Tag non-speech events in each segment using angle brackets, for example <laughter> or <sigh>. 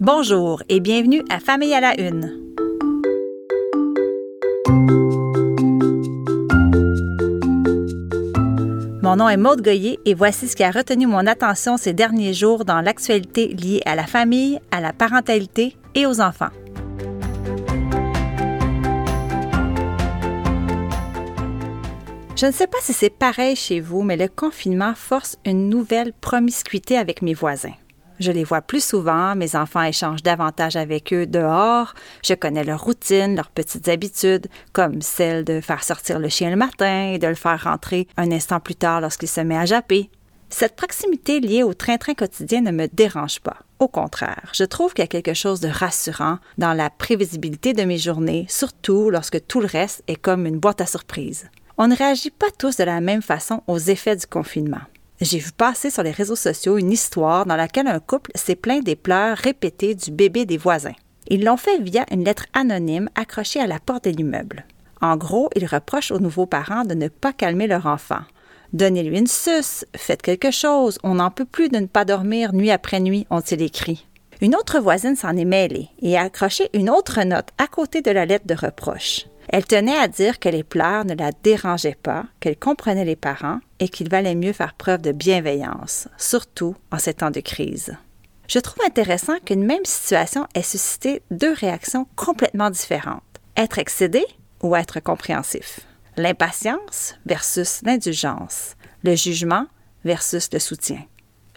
Bonjour et bienvenue à Famille à la Une. Mon nom est Maude Goyer et voici ce qui a retenu mon attention ces derniers jours dans l'actualité liée à la famille, à la parentalité et aux enfants. Je ne sais pas si c'est pareil chez vous, mais le confinement force une nouvelle promiscuité avec mes voisins. Je les vois plus souvent, mes enfants échangent davantage avec eux dehors, je connais leurs routines, leurs petites habitudes, comme celle de faire sortir le chien le matin et de le faire rentrer un instant plus tard lorsqu'il se met à japper. Cette proximité liée au train-train quotidien ne me dérange pas. Au contraire, je trouve qu'il y a quelque chose de rassurant dans la prévisibilité de mes journées, surtout lorsque tout le reste est comme une boîte à surprises. On ne réagit pas tous de la même façon aux effets du confinement. J'ai vu passer sur les réseaux sociaux une histoire dans laquelle un couple s'est plaint des pleurs répétées du bébé des voisins. Ils l'ont fait via une lettre anonyme accrochée à la porte de l'immeuble. En gros, ils reprochent aux nouveaux parents de ne pas calmer leur enfant. Donnez-lui une suce, faites quelque chose, on n'en peut plus de ne pas dormir nuit après nuit, ont-ils écrit. Une autre voisine s'en est mêlée et a accroché une autre note à côté de la lettre de reproche. Elle tenait à dire que les pleurs ne la dérangeaient pas, qu'elle comprenait les parents et qu'il valait mieux faire preuve de bienveillance, surtout en ces temps de crise. Je trouve intéressant qu'une même situation ait suscité deux réactions complètement différentes. Être excédé ou être compréhensif. L'impatience versus l'indulgence. Le jugement versus le soutien.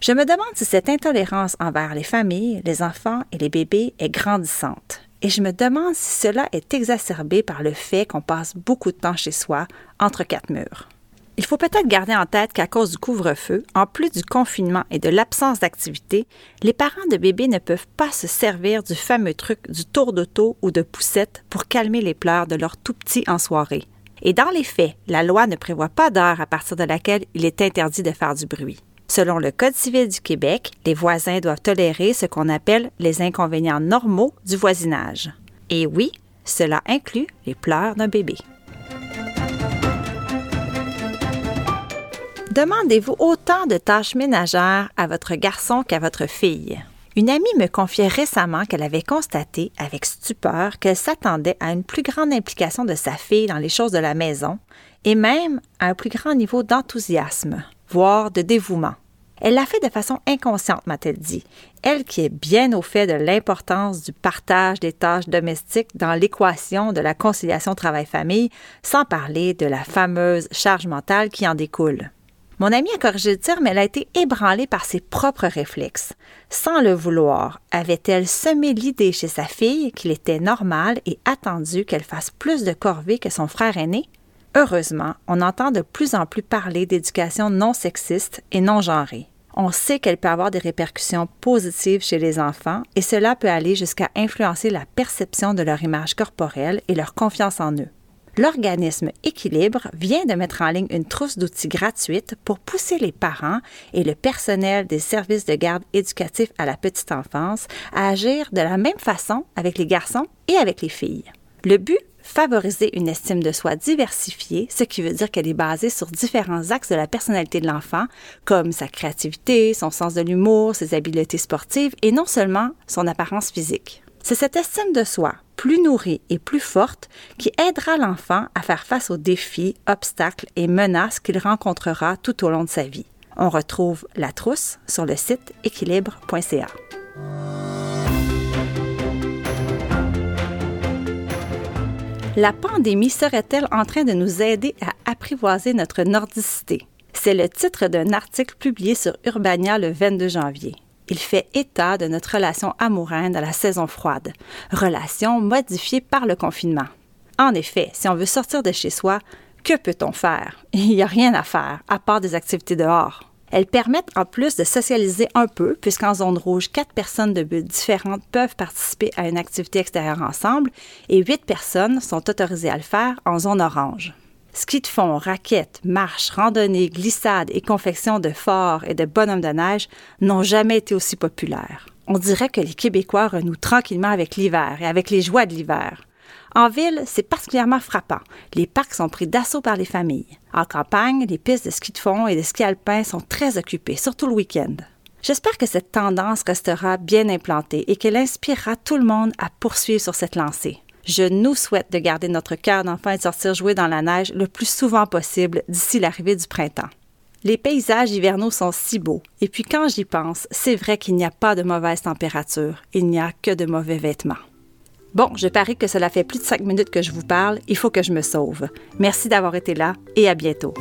Je me demande si cette intolérance envers les familles, les enfants et les bébés est grandissante et je me demande si cela est exacerbé par le fait qu'on passe beaucoup de temps chez soi, entre quatre murs. Il faut peut-être garder en tête qu'à cause du couvre-feu, en plus du confinement et de l'absence d'activité, les parents de bébés ne peuvent pas se servir du fameux truc du tour d'auto ou de poussette pour calmer les pleurs de leurs tout petits en soirée. Et dans les faits, la loi ne prévoit pas d'heure à partir de laquelle il est interdit de faire du bruit. Selon le Code civil du Québec, les voisins doivent tolérer ce qu'on appelle les inconvénients normaux du voisinage. Et oui, cela inclut les pleurs d'un bébé. Demandez-vous autant de tâches ménagères à votre garçon qu'à votre fille. Une amie me confiait récemment qu'elle avait constaté avec stupeur qu'elle s'attendait à une plus grande implication de sa fille dans les choses de la maison et même à un plus grand niveau d'enthousiasme, voire de dévouement. Elle l'a fait de façon inconsciente, m'a-t-elle dit, elle qui est bien au fait de l'importance du partage des tâches domestiques dans l'équation de la conciliation travail-famille, sans parler de la fameuse charge mentale qui en découle. Mon amie a corrigé le tir, mais elle a été ébranlée par ses propres réflexes. Sans le vouloir, avait-elle semé l'idée chez sa fille qu'il était normal et attendu qu'elle fasse plus de corvées que son frère aîné? Heureusement, on entend de plus en plus parler d'éducation non sexiste et non genrée on sait qu'elle peut avoir des répercussions positives chez les enfants et cela peut aller jusqu'à influencer la perception de leur image corporelle et leur confiance en eux. L'organisme Équilibre vient de mettre en ligne une trousse d'outils gratuite pour pousser les parents et le personnel des services de garde éducatifs à la petite enfance à agir de la même façon avec les garçons et avec les filles. Le but favoriser une estime de soi diversifiée, ce qui veut dire qu'elle est basée sur différents axes de la personnalité de l'enfant, comme sa créativité, son sens de l'humour, ses habiletés sportives et non seulement son apparence physique. C'est cette estime de soi, plus nourrie et plus forte, qui aidera l'enfant à faire face aux défis, obstacles et menaces qu'il rencontrera tout au long de sa vie. On retrouve la trousse sur le site équilibre.ca. La pandémie serait-elle en train de nous aider à apprivoiser notre nordicité? C'est le titre d'un article publié sur Urbania le 22 janvier. Il fait état de notre relation amoureuse dans la saison froide, relation modifiée par le confinement. En effet, si on veut sortir de chez soi, que peut-on faire? <laughs> Il n'y a rien à faire, à part des activités dehors. Elles permettent en plus de socialiser un peu, puisqu'en zone rouge, quatre personnes de bulles différentes peuvent participer à une activité extérieure ensemble et huit personnes sont autorisées à le faire en zone orange. Ski de fond, raquettes, marches, randonnées, glissades et confection de forts et de bonhommes de neige n'ont jamais été aussi populaires. On dirait que les Québécois renouent tranquillement avec l'hiver et avec les joies de l'hiver. En ville, c'est particulièrement frappant. Les parcs sont pris d'assaut par les familles. En campagne, les pistes de ski de fond et de ski alpin sont très occupées, surtout le week-end. J'espère que cette tendance restera bien implantée et qu'elle inspirera tout le monde à poursuivre sur cette lancée. Je nous souhaite de garder notre cœur d'enfant et de sortir jouer dans la neige le plus souvent possible d'ici l'arrivée du printemps. Les paysages hivernaux sont si beaux, et puis quand j'y pense, c'est vrai qu'il n'y a pas de mauvaise température, il n'y a que de mauvais vêtements. Bon, je parie que cela fait plus de cinq minutes que je vous parle, il faut que je me sauve. Merci d'avoir été là et à bientôt.